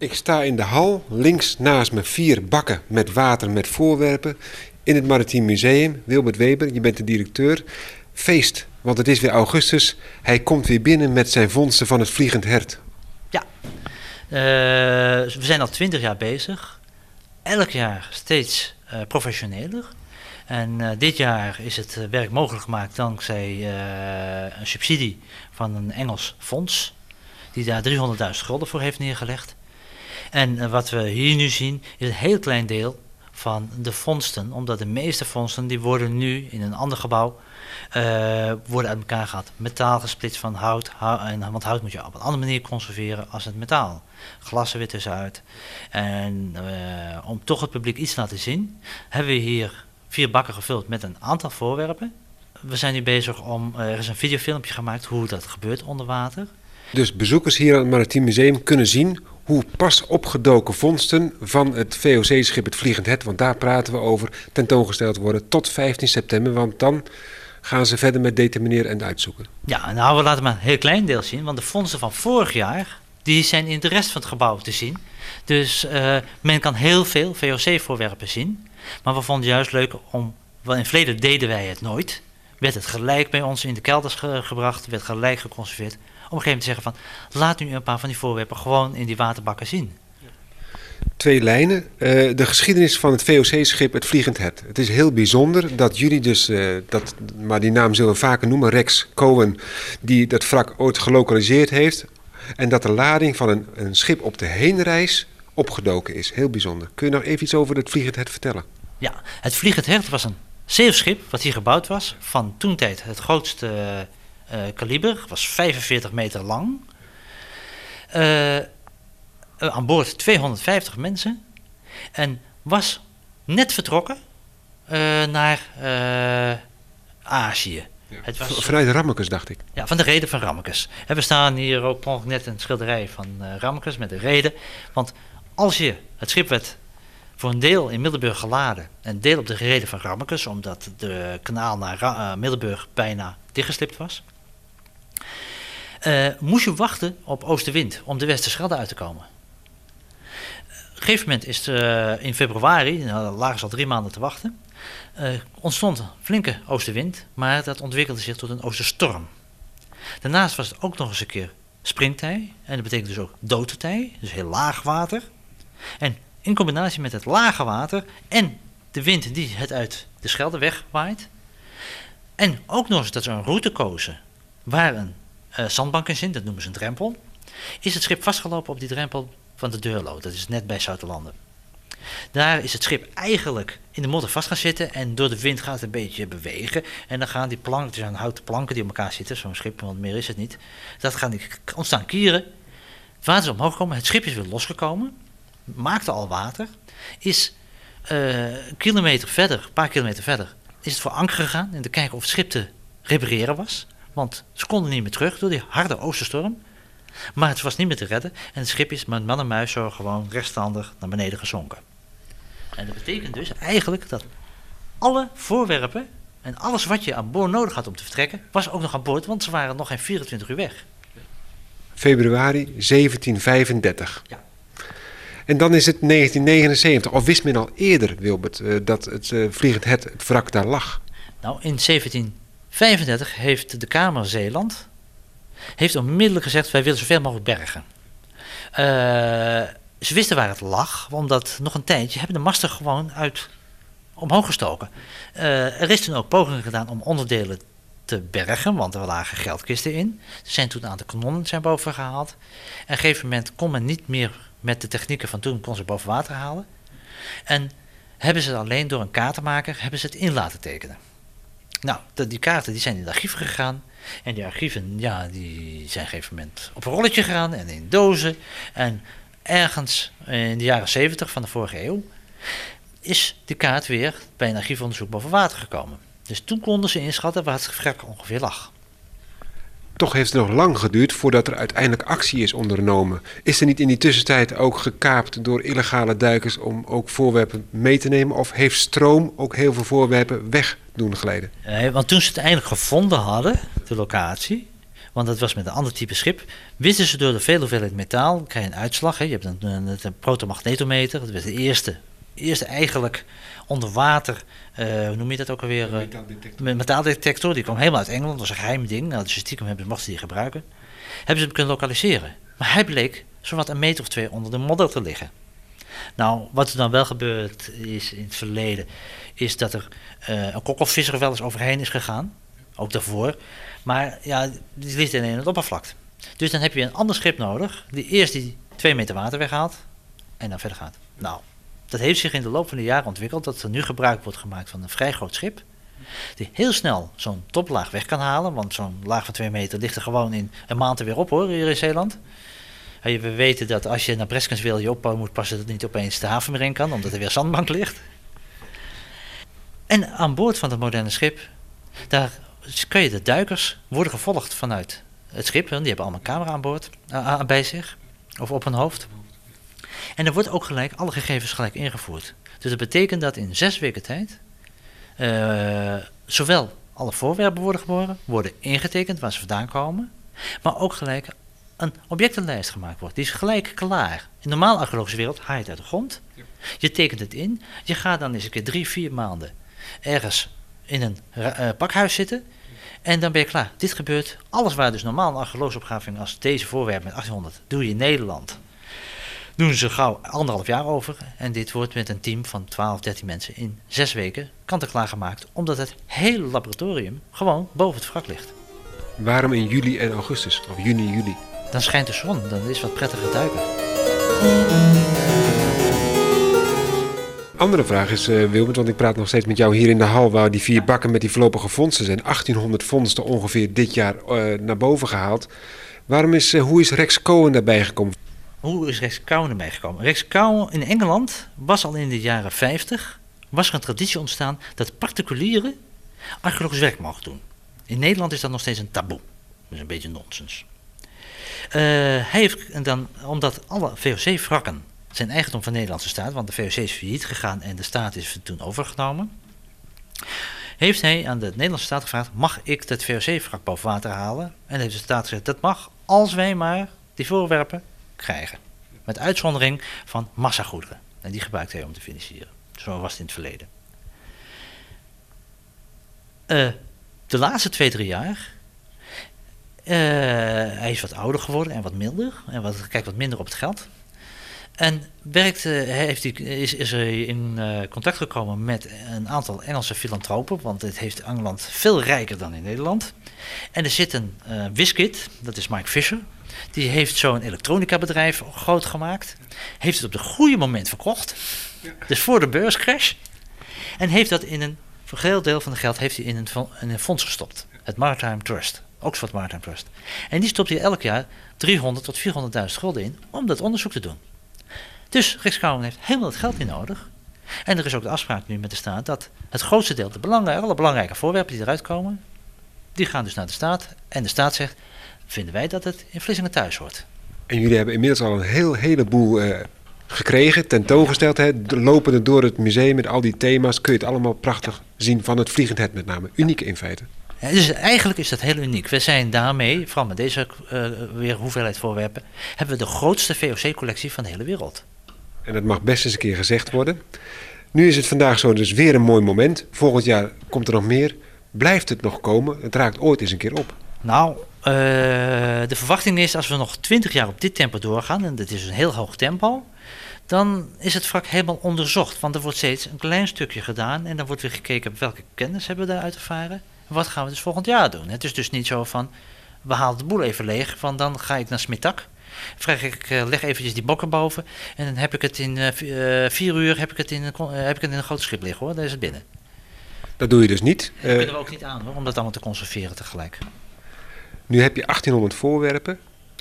Ik sta in de hal, links naast me vier bakken met water met voorwerpen. In het Maritiem Museum, Wilbert Weber, je bent de directeur. Feest, want het is weer augustus. Hij komt weer binnen met zijn vondsten van het Vliegend Hert. Ja, uh, we zijn al twintig jaar bezig. Elk jaar steeds uh, professioneler. En uh, dit jaar is het werk mogelijk gemaakt dankzij een subsidie van een Engels fonds. Die daar 300.000 gulden voor heeft neergelegd. En uh, wat we hier nu zien is een heel klein deel van de vondsten. Omdat de meeste vondsten die worden nu in een ander gebouw uh, worden uit elkaar gehad. Metaal gesplitst van hout, hout want hout moet je op een andere manier conserveren als het metaal. Glas er weer tussenuit. En uh, om toch het publiek iets te laten zien, hebben we hier vier bakken gevuld met een aantal voorwerpen. We zijn nu bezig om, er is een videofilmpje gemaakt hoe dat gebeurt onder water. Dus bezoekers hier aan het Maritiem Museum kunnen zien hoe pas opgedoken vondsten van het VOC-schip het Vliegend Het, want daar praten we over, tentoongesteld worden tot 15 september. Want dan gaan ze verder met determineren en uitzoeken. Ja, nou we laten maar een heel klein deel zien, want de vondsten van vorig jaar, die zijn in de rest van het gebouw te zien. Dus uh, men kan heel veel VOC-voorwerpen zien. Maar we vonden het juist leuk om, want in het verleden deden wij het nooit. Werd het gelijk bij ons in de kelders ge gebracht, werd gelijk geconserveerd een gegeven moment zeggen van laat nu een paar van die voorwerpen gewoon in die waterbakken zien. Twee lijnen. Uh, de geschiedenis van het VOC-schip Het Vliegend Het. Het is heel bijzonder dat jullie dus, uh, dat, maar die naam zullen we vaker noemen, Rex Cohen, die dat wrak ooit gelokaliseerd heeft. En dat de lading van een, een schip op de heenreis opgedoken is. Heel bijzonder. Kun je nog even iets over het Vliegend Het vertellen? Ja, het Vliegend Het was een zeilschip wat hier gebouwd was. Van toen tijd het grootste uh, kaliber, was 45 meter lang. Uh, aan boord 250 mensen. En was net vertrokken uh, naar Azië. Ja. Het was, Vanuit Rammekes, dacht ik. Ja, van de reden van Rammekes. En we staan hier ook net een schilderij van uh, Rammekes met de reden. Want als je, het schip werd voor een deel in Middelburg geladen en een deel op de reden van Rammekes, omdat de kanaal naar Ra uh, Middelburg bijna dichtgeslipt was uh, moest je wachten op oostenwind om de Westerschelde uit te komen. Op een gegeven moment is uh, in februari, nou, lagen ze al drie maanden te wachten, uh, ontstond een flinke oostenwind, maar dat ontwikkelde zich tot een oosterstorm. Daarnaast was het ook nog eens een keer springtij, en dat betekent dus ook doodtij, dus heel laag water. En in combinatie met het lage water en de wind die het uit de Schelde wegwaait, en ook nog eens dat ze een route kozen waar een uh, zandbank in zit, dat noemen ze een drempel, is het schip vastgelopen op die drempel van de Deurlo. Dat is net bij Zoutelanden. Daar is het schip eigenlijk in de modder vast gaan zitten en door de wind gaat het een beetje bewegen. En dan gaan die planken, het zijn houten planken die op elkaar zitten, zo'n schip, want meer is het niet. Dat gaan die ontstaan kieren. Het water is omhoog gekomen, het schip is weer losgekomen, maakte al water, is uh, een kilometer verder, een paar kilometer verder, is het voor anker gegaan en te kijken of het schip te repareren was. Want ze konden niet meer terug door die harde oosterstorm. Maar het was niet meer te redden en het schip is met man en muis zo gewoon rechtstandig naar beneden gezonken. En dat betekent dus eigenlijk dat alle voorwerpen en alles wat je aan boord nodig had om te vertrekken, was ook nog aan boord, want ze waren nog geen 24 uur weg. Februari 1735. Ja. En dan is het 1979, of wist men al eerder, Wilbert, uh, dat het uh, Vliegend Het, het wrak daar lag? Nou, in 17 35 heeft de Kamer Zeeland heeft onmiddellijk gezegd: wij willen zoveel mogelijk bergen. Uh, ze wisten waar het lag, omdat nog een tijdje hebben de masten gewoon uit omhoog gestoken. Uh, er is toen ook pogingen gedaan om onderdelen te bergen, want er lagen geldkisten in. Er zijn toen een aantal kanonnen zijn boven gehaald. En op een gegeven moment kon men niet meer met de technieken van toen kon ze boven water halen. En hebben ze alleen door een kaartenmaker hebben ze het in laten tekenen. Nou, die kaarten die zijn in de archieven gegaan. En die archieven, ja, die zijn op een gegeven moment op een rolletje gegaan en in dozen. En ergens in de jaren 70 van de vorige eeuw is die kaart weer bij een archiefonderzoek boven water gekomen. Dus toen konden ze inschatten waar het wrak ongeveer lag. Toch heeft het nog lang geduurd voordat er uiteindelijk actie is ondernomen. Is er niet in die tussentijd ook gekaapt door illegale duikers om ook voorwerpen mee te nemen? Of heeft stroom ook heel veel voorwerpen weg doen glijden? Nee, want toen ze het eindelijk gevonden hadden, de locatie, want dat was met een ander type schip, wisten ze door de vele hoeveelheid metaal, krijg je een uitslag. Hè. Je hebt een, een, een protomagnetometer, dat was de eerste, eerste eigenlijk onder water, uh, hoe noem je dat ook alweer? Uh, metaaldetector. Die kwam helemaal uit Engeland, dat was een geheim ding. Nou, dus stiekem hebben, mochten ze die gebruiken. Hebben ze hem kunnen lokaliseren. Maar hij bleek zowat een meter of twee onder de modder te liggen. Nou, wat er dan wel gebeurd is in het verleden, is dat er uh, een kokkelvisser wel eens overheen is gegaan. Ook daarvoor. Maar ja, die ligt in het oppervlak. Dus dan heb je een ander schip nodig, die eerst die twee meter water weghaalt en dan verder gaat. Nou, dat heeft zich in de loop van de jaren ontwikkeld dat er nu gebruik wordt gemaakt van een vrij groot schip. Die heel snel zo'n toplaag weg kan halen. Want zo'n laag van twee meter ligt er gewoon in een maand er weer op hoor, hier in Zeeland. We weten dat als je naar Breskens wil je op moet passen dat niet opeens de haven meer in kan, omdat er weer zandbank ligt. En aan boord van het moderne schip, daar kun je de duikers worden gevolgd vanuit het schip. Die hebben allemaal camera aan boord, uh, bij zich, of op hun hoofd. En er wordt ook gelijk alle gegevens gelijk ingevoerd. Dus dat betekent dat in zes weken tijd uh, zowel alle voorwerpen worden geboren, worden ingetekend waar ze vandaan komen, maar ook gelijk een objectenlijst gemaakt wordt. Die is gelijk klaar. In de normale archeologische wereld haal je het uit de grond, je tekent het in, je gaat dan eens een keer drie, vier maanden ergens in een uh, pakhuis zitten en dan ben je klaar. Dit gebeurt, alles waar dus normaal een archeologische opgraving als deze voorwerpen met 1800 doe je in Nederland doen ze gauw anderhalf jaar over. En dit wordt met een team van 12, 13 mensen in zes weken kant-en-klaar gemaakt. Omdat het hele laboratorium gewoon boven het wrak ligt. Waarom in juli en augustus? Of juni, juli? Dan schijnt de zon, dan is wat prettiger duiken. Andere vraag is, uh, Wilbert, want ik praat nog steeds met jou hier in de hal... waar die vier bakken met die voorlopige vondsten zijn. 1800 vondsten ongeveer dit jaar uh, naar boven gehaald. Waarom is, uh, hoe is Rex Cohen daarbij gekomen? Hoe is Rex Cowan erbij gekomen? Rex Cowan in Engeland was al in de jaren 50 was er een traditie ontstaan dat particulieren archeologisch werk mogen doen. In Nederland is dat nog steeds een taboe. Dat is een beetje nonsens. Uh, hij heeft dan, omdat alle VOC-wrakken zijn eigendom van de Nederlandse staat, want de VOC is failliet gegaan en de staat is toen overgenomen, heeft hij aan de Nederlandse staat gevraagd: mag ik dat VOC-wrak boven water halen? En heeft de staat gezegd: dat mag als wij maar die voorwerpen krijgen. Met uitzondering van massagoederen. En die gebruikt hij om te financieren. Zo was het in het verleden. Uh, de laatste twee, drie jaar. Uh, hij is wat ouder geworden en wat milder. En wat, kijkt wat minder op het geld. En werkt, uh, heeft hij, is, is er in uh, contact gekomen met een aantal Engelse filantropen. Want het heeft Engeland veel rijker dan in Nederland. En er zit een uh, Wiskit, dat is Mike Fisher. Die heeft zo'n elektronica bedrijf groot gemaakt. Heeft het op het goede moment verkocht. Ja. Dus voor de beurscrash. En heeft dat in een heel deel van het geld heeft hij in een, in een fonds gestopt. Het Maritime Trust. Oxford Maritime Trust. En die stopt hij elk jaar 300 tot 400.000 gulden in om dat onderzoek te doen. Dus Rijkskammer heeft helemaal het geld niet nodig. En er is ook de afspraak nu met de staat dat het grootste deel, de belangrijke, alle belangrijke voorwerpen die eruit komen, die gaan dus naar de staat. En de staat zegt, vinden wij dat het in Vlissingen thuis hoort. En jullie hebben inmiddels al een heel, heleboel uh, gekregen, tentoongesteld. Hè? Lopende door het museum met al die thema's kun je het allemaal prachtig zien van het Vliegend Het met name. Uniek in feite. Ja, dus eigenlijk is dat heel uniek. We zijn daarmee, vooral met deze uh, weer hoeveelheid voorwerpen, hebben we de grootste VOC-collectie van de hele wereld. En dat mag best eens een keer gezegd worden. Nu is het vandaag zo dus weer een mooi moment. Volgend jaar komt er nog meer. Blijft het nog komen? Het raakt ooit eens een keer op. Nou, uh, de verwachting is als we nog 20 jaar op dit tempo doorgaan, en dat is een heel hoog tempo, dan is het vak helemaal onderzocht. Want er wordt steeds een klein stukje gedaan en dan wordt weer gekeken welke kennis hebben we daaruit ervaren. En wat gaan we dus volgend jaar doen? Het is dus niet zo van, we halen de boel even leeg, van dan ga ik naar Smittak. Vraag ik, uh, leg eventjes die bokken boven en dan heb ik het in uh, vier uur heb ik het in, een, heb ik het in een groot schip liggen hoor, dan is het binnen. Dat doe je dus niet. Dat kunnen we ook niet aan hoor, om dat allemaal te conserveren tegelijk. Nu heb je 1800 voorwerpen.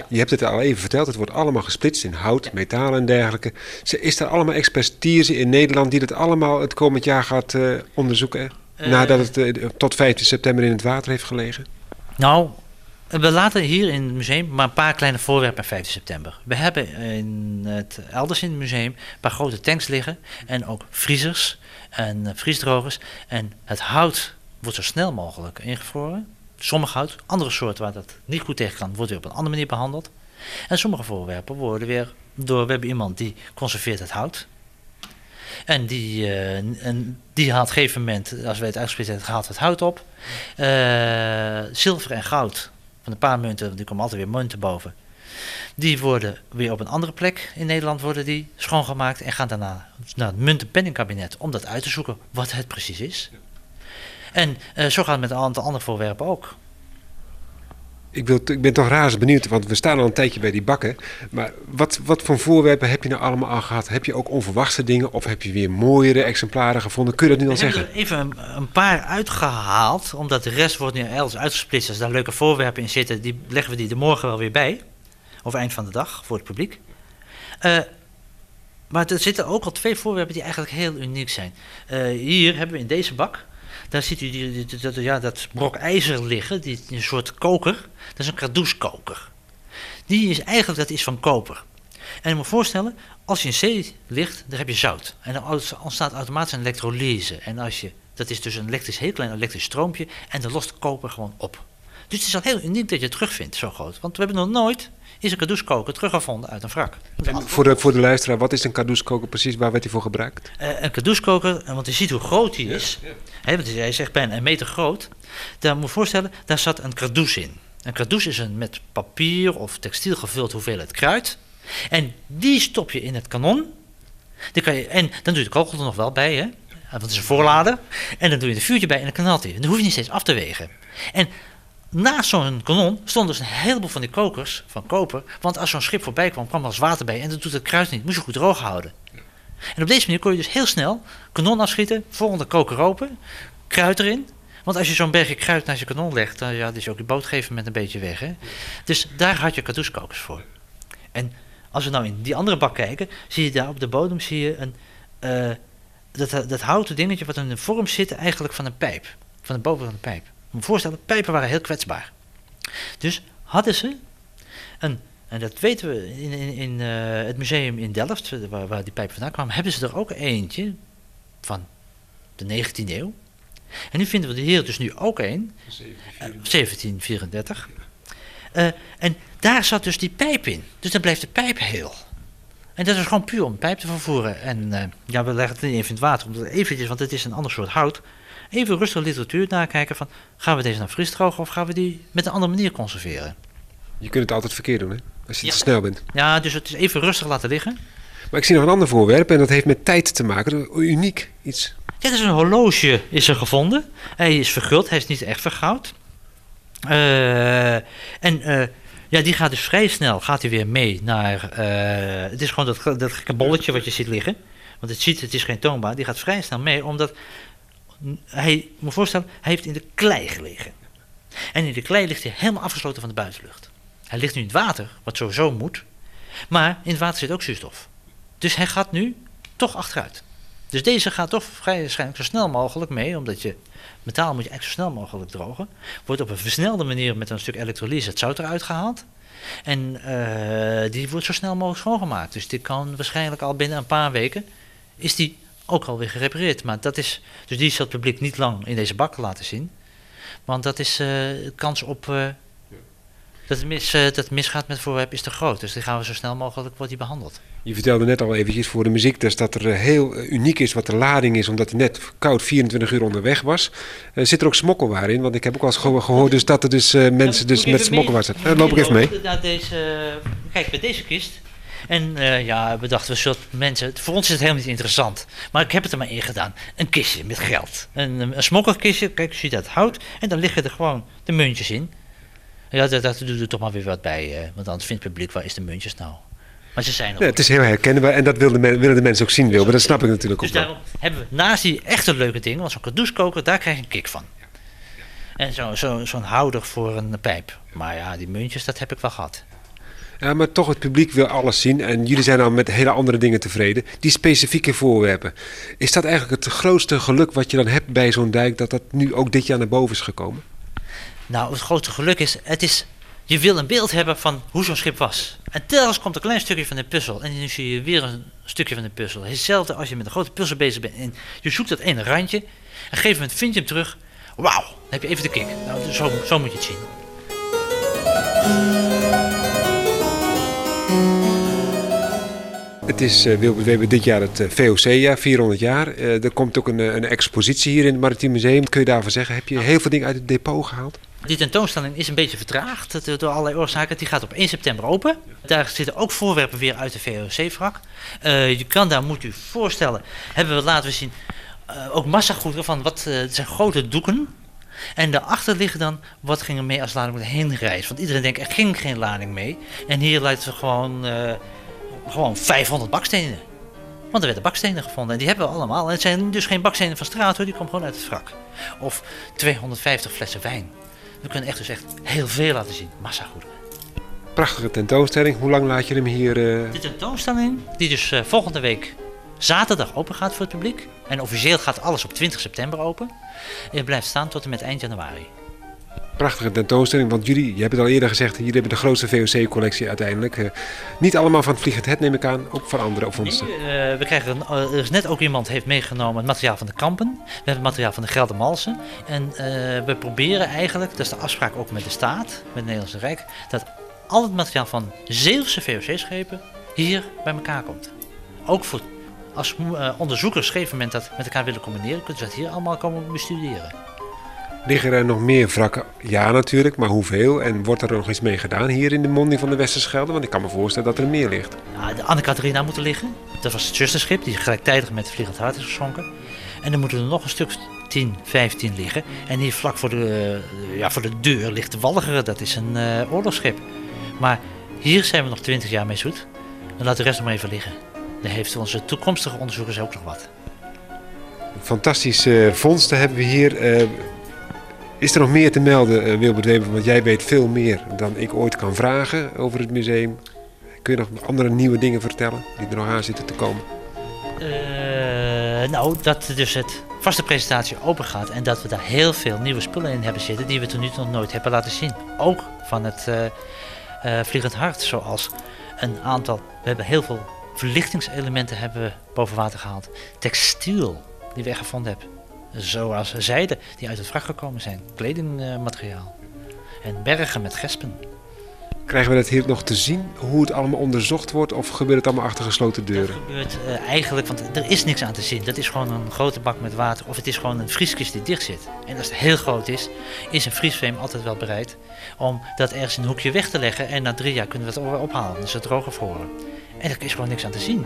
Je hebt het al even verteld, het wordt allemaal gesplitst in hout, metalen en dergelijke. Is er allemaal expertise in Nederland die dat allemaal het komend jaar gaat uh, onderzoeken? Uh, nadat het uh, tot 15 september in het water heeft gelegen? Nou, we laten hier in het museum maar een paar kleine voorwerpen 15 september. We hebben in het, elders in het museum een paar grote tanks liggen. En ook vriezers en vriesdrogers. En het hout wordt zo snel mogelijk ingevroren. Sommige hout. Andere soorten waar dat niet goed tegen kan, wordt weer op een andere manier behandeld. En sommige voorwerpen worden weer door, we hebben iemand die conserveert het hout. En die, uh, en die haalt op een gegeven moment, als wij het uitgesplitst haalt het hout op. Uh, zilver en goud, van een paar munten, die komen altijd weer munten boven. Die worden weer op een andere plek in Nederland worden die schoongemaakt en gaan daarna naar het muntenpenningkabinet om dat uit te zoeken wat het precies is. En uh, zo gaat het met een aantal andere voorwerpen ook. Ik, wil, ik ben toch razend benieuwd, want we staan al een tijdje bij die bakken. Maar wat, wat voor voorwerpen heb je nou allemaal al gehad? Heb je ook onverwachte dingen of heb je weer mooiere exemplaren gevonden? Kun je dat nu al zeggen? Ik heb er even een, een, paar uitgehaald, omdat de rest wordt nu elders uitgesplitst. Als daar leuke voorwerpen in zitten, die leggen we die er morgen wel weer bij. Of eind van de dag, voor het publiek. Uh, maar er zitten ook al twee voorwerpen die eigenlijk heel uniek zijn. Uh, hier hebben we in deze bak daar ziet u dat, ja, dat brok ijzer liggen, die, een soort koker. Dat is een kardouskoker. Die is eigenlijk, dat is van koper. En je moet voorstellen, als je in zee ligt, dan heb je zout. En dan ontstaat automatisch een elektrolyse. En als je, dat is dus een elektrisch, heel klein elektrisch stroompje. En dan lost koper gewoon op. Dus het is al heel uniek dat je het terugvindt, zo groot. Want we hebben nog nooit is een kadouskoker teruggevonden uit een wrak. voor, de, voor de luisteraar, wat is een kadouskoker precies? Waar werd hij voor gebruikt? Uh, een kadouskoker, want je ziet hoe groot hij is. Ja, want hij is echt bijna een meter groot. Daar moet je voorstellen, daar zat een kadous in. Een kadous is een met papier of textiel gevuld hoeveelheid kruid. En die stop je in het kanon. Die kan je, en dan doe je de kogel er nog wel bij, hè? Want het is een voorlader. En dan doe je een vuurtje bij en dan knalt hij. Dan hoef je niet steeds af te wegen. En naast zo'n kanon stonden dus een heleboel van die kokers van koper. Want als zo'n schip voorbij kwam, kwam er als water bij en dat doet het kruid niet. Moest je goed droog houden. En op deze manier kon je dus heel snel kanon afschieten, volgende koker open, kruid erin. Want als je zo'n bergje kruid naast je kanon legt, dan ja, is je ook je boot met een beetje weg. Hè? Dus daar had je kadouskokers voor. En als we nou in die andere bak kijken, zie je daar op de bodem zie je een, uh, dat, dat houten dingetje wat in de vorm zit eigenlijk van een pijp. Van de boven van de pijp moet voorstellen, pijpen waren heel kwetsbaar. Dus hadden ze een, en dat weten we in, in, in uh, het museum in Delft, waar, waar die pijpen vandaan kwamen, hebben ze er ook eentje van de 19e eeuw. En nu vinden we er hier dus nu ook een, 1734. Uh, en daar zat dus die pijp in. Dus dan bleef de pijp heel. En dat is gewoon puur om pijp te vervoeren. En ja, we leggen het niet even in het water, omdat eventjes, want het is een ander soort hout even rustig literatuur nakijken van gaan we deze nou fris drogen of gaan we die met een andere manier conserveren. Je kunt het altijd verkeerd doen hè, als je te snel bent. Ja, dus het is even rustig laten liggen. Maar ik zie nog een ander voorwerp en dat heeft met tijd te maken. Uniek iets. Dit is een horloge is er gevonden. Hij is verguld, hij is niet echt vergoud. Uh, en uh, ja, die gaat dus vrij snel gaat hij weer mee naar... Uh, het is gewoon dat, dat gekke bolletje wat je ziet liggen. Want het ziet, het is geen toonbaar. Die gaat vrij snel mee, omdat hij moet voorstellen, hij heeft in de klei gelegen. En in de klei ligt hij helemaal afgesloten van de buitenlucht. Hij ligt nu in het water, wat sowieso moet. Maar in het water zit ook zuurstof. Dus hij gaat nu toch achteruit. Dus deze gaat toch vrij waarschijnlijk zo snel mogelijk mee, omdat je metaal moet je eigenlijk zo snel mogelijk drogen. Wordt op een versnelde manier met een stuk elektrolyse het zout eruit gehaald. En uh, die wordt zo snel mogelijk schoongemaakt. Dus dit kan waarschijnlijk al binnen een paar weken is die ook alweer gerepareerd. Maar dat is, dus die zal het publiek niet lang in deze bak laten zien. Want dat is uh, kans op uh, dat, het mis, uh, dat het misgaat met voorwerp is te groot. Dus die gaan we zo snel mogelijk wordt die behandeld. Je vertelde net al eventjes voor de muziektest dat er heel uniek is wat de lading is, omdat hij net koud 24 uur onderweg was. zit er ook smokkelwaar in? Want ik heb ook al eens gehoord dus dat er dus, mensen dus met smokkelwaar zitten. Dan loop ik even mee. Deze, kijk, bij deze kist en uh, ja, we dachten, we soort mensen, voor ons is het helemaal niet interessant. Maar ik heb het er maar in gedaan. Een kistje met geld. Een, een smokkelkistje, kijk, je ziet dat hout. En dan liggen er gewoon de muntjes in. Ja, dat, dat doet er toch maar weer wat bij. Uh, want anders vindt het publiek, waar is de muntjes nou? Maar ze zijn ja, het is heel herkenbaar en dat willen de, de mensen ook zien, Wilbur. Dat snap ik natuurlijk dus ook. Dus daarom hebben we naast die echte leuke dingen, want zo'n kadouskoker, daar krijg je een kick van. En zo'n zo, zo'n houder voor een pijp. Maar ja, die muntjes, dat heb ik wel gehad. Ja, maar toch, het publiek wil alles zien en jullie zijn al met hele andere dingen tevreden. Die specifieke voorwerpen. Is dat eigenlijk het grootste geluk wat je dan hebt bij zo'n dijk, dat dat nu ook dit jaar naar boven is gekomen? Nou, het grootste geluk is, het is, je wil een beeld hebben van hoe zo'n schip was. En telkens komt een klein stukje van de puzzel en nu zie je weer een stukje van de puzzel. Hetzelfde als je met een grote puzzel bezig bent en je zoekt dat ene randje. En op een gegeven moment vind je hem terug wauw, dan heb je even de kick. Nou, zo, zo moet je het zien. Het is, uh, we hebben dit jaar het VOC-jaar, 400 jaar. Uh, er komt ook een, een, expositie hier in het Maritiem Museum. Kun je daarvan zeggen? Heb je heel veel dingen uit het depot gehaald? Die tentoonstelling is een beetje vertraagd door allerlei oorzaken. Die gaat op 1 september open. Daar zitten ook voorwerpen weer uit de VOC-wrak. Uh, je kan daar, moet u voorstellen, hebben we laten zien, ook massagoederen van wat zijn grote doeken. En daarachter liggen dan, wat ging er mee als lading heen reis. Want iedereen denkt, er ging geen lading mee. En hier lijkt het gewoon gewoon 500 bakstenen. Want er werden bakstenen gevonden en die hebben we allemaal. En het zijn dus geen bakstenen van straat hoor, die komen gewoon uit het wrak. Of 250 flessen wijn. We kunnen echt dus echt heel veel laten zien. Massagoederen. Prachtige tentoonstelling. Hoe lang laat je hem hier? Uh... De tentoonstelling die dus uh, volgende week zaterdag open gaat voor het publiek. En officieel gaat alles op 20 september open. En het blijft staan tot en met eind januari prachtige tentoonstelling. Want jullie, je hebt het al eerder gezegd, jullie hebben de grootste VOC-collectie uiteindelijk. Uh, niet allemaal van het Vliegend Het neem ik aan, ook van andere vondsten. Nee, uh, we krijgen, er is net ook iemand heeft meegenomen het materiaal van de kampen. We hebben het materiaal van de Geldermalsen. En uh, we proberen eigenlijk, dat is de afspraak ook met de staat, met het Nederlandse Rijk, dat al het materiaal van Zeeuwse VOC-schepen hier bij elkaar komt. Ook voor als onderzoekers op een gegeven moment dat met elkaar willen combineren, kunnen ze dat hier allemaal komen bestuderen. Liggen er nog meer wrakken? Ja, natuurlijk, maar hoeveel? En wordt er nog iets mee gedaan hier in de monding van de Westerschelde? Want ik kan me voorstellen dat er meer ligt. Ja, de Anne-Catharina moet er liggen. Dat was het zusterschip, die gelijktijdig met het Vliegend Hart is gezonken. En dan moeten er nog een stuk 10, 15 liggen. En hier vlak voor de, ja, voor de deur ligt de Walligeren, dat is een uh, oorlogsschip. Maar hier zijn we nog 20 jaar mee zoet. Dan laat de rest nog maar even liggen. Dan heeft onze toekomstige onderzoekers ook nog wat. Fantastische vondsten hebben we hier. Is er nog meer te melden, uh, Wilbert Weber? Want jij weet veel meer dan ik ooit kan vragen over het museum. Kun je nog andere nieuwe dingen vertellen die er nog aan zitten te komen? Uh, nou, dat dus het vaste presentatie open gaat en dat we daar heel veel nieuwe spullen in hebben zitten die we tot nu toe nog nooit hebben laten zien. Ook van het uh, Vliegend Hart, zoals een aantal. We hebben heel veel verlichtingselementen hebben we boven water gehaald. Textiel die we gevonden hebben zoals zijde die uit het wrak gekomen zijn, kledingmateriaal en bergen met gespen. Krijgen we dat hier nog te zien, hoe het allemaal onderzocht wordt, of gebeurt het allemaal achter gesloten deuren? Dat gebeurt uh, eigenlijk, want er is niks aan te zien. Dat is gewoon een grote bak met water, of het is gewoon een vrieskist die dicht zit. En als het heel groot is, is een vriesframe altijd wel bereid om dat ergens in een hoekje weg te leggen. En na drie jaar kunnen we het ophalen, dus het droger voren. En er is gewoon niks aan te zien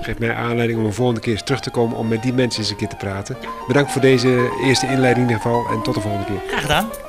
geeft mij aanleiding om een volgende keer terug te komen om met die mensen eens een keer te praten. Bedankt voor deze eerste inleiding in ieder geval en tot de volgende keer. Graag gedaan.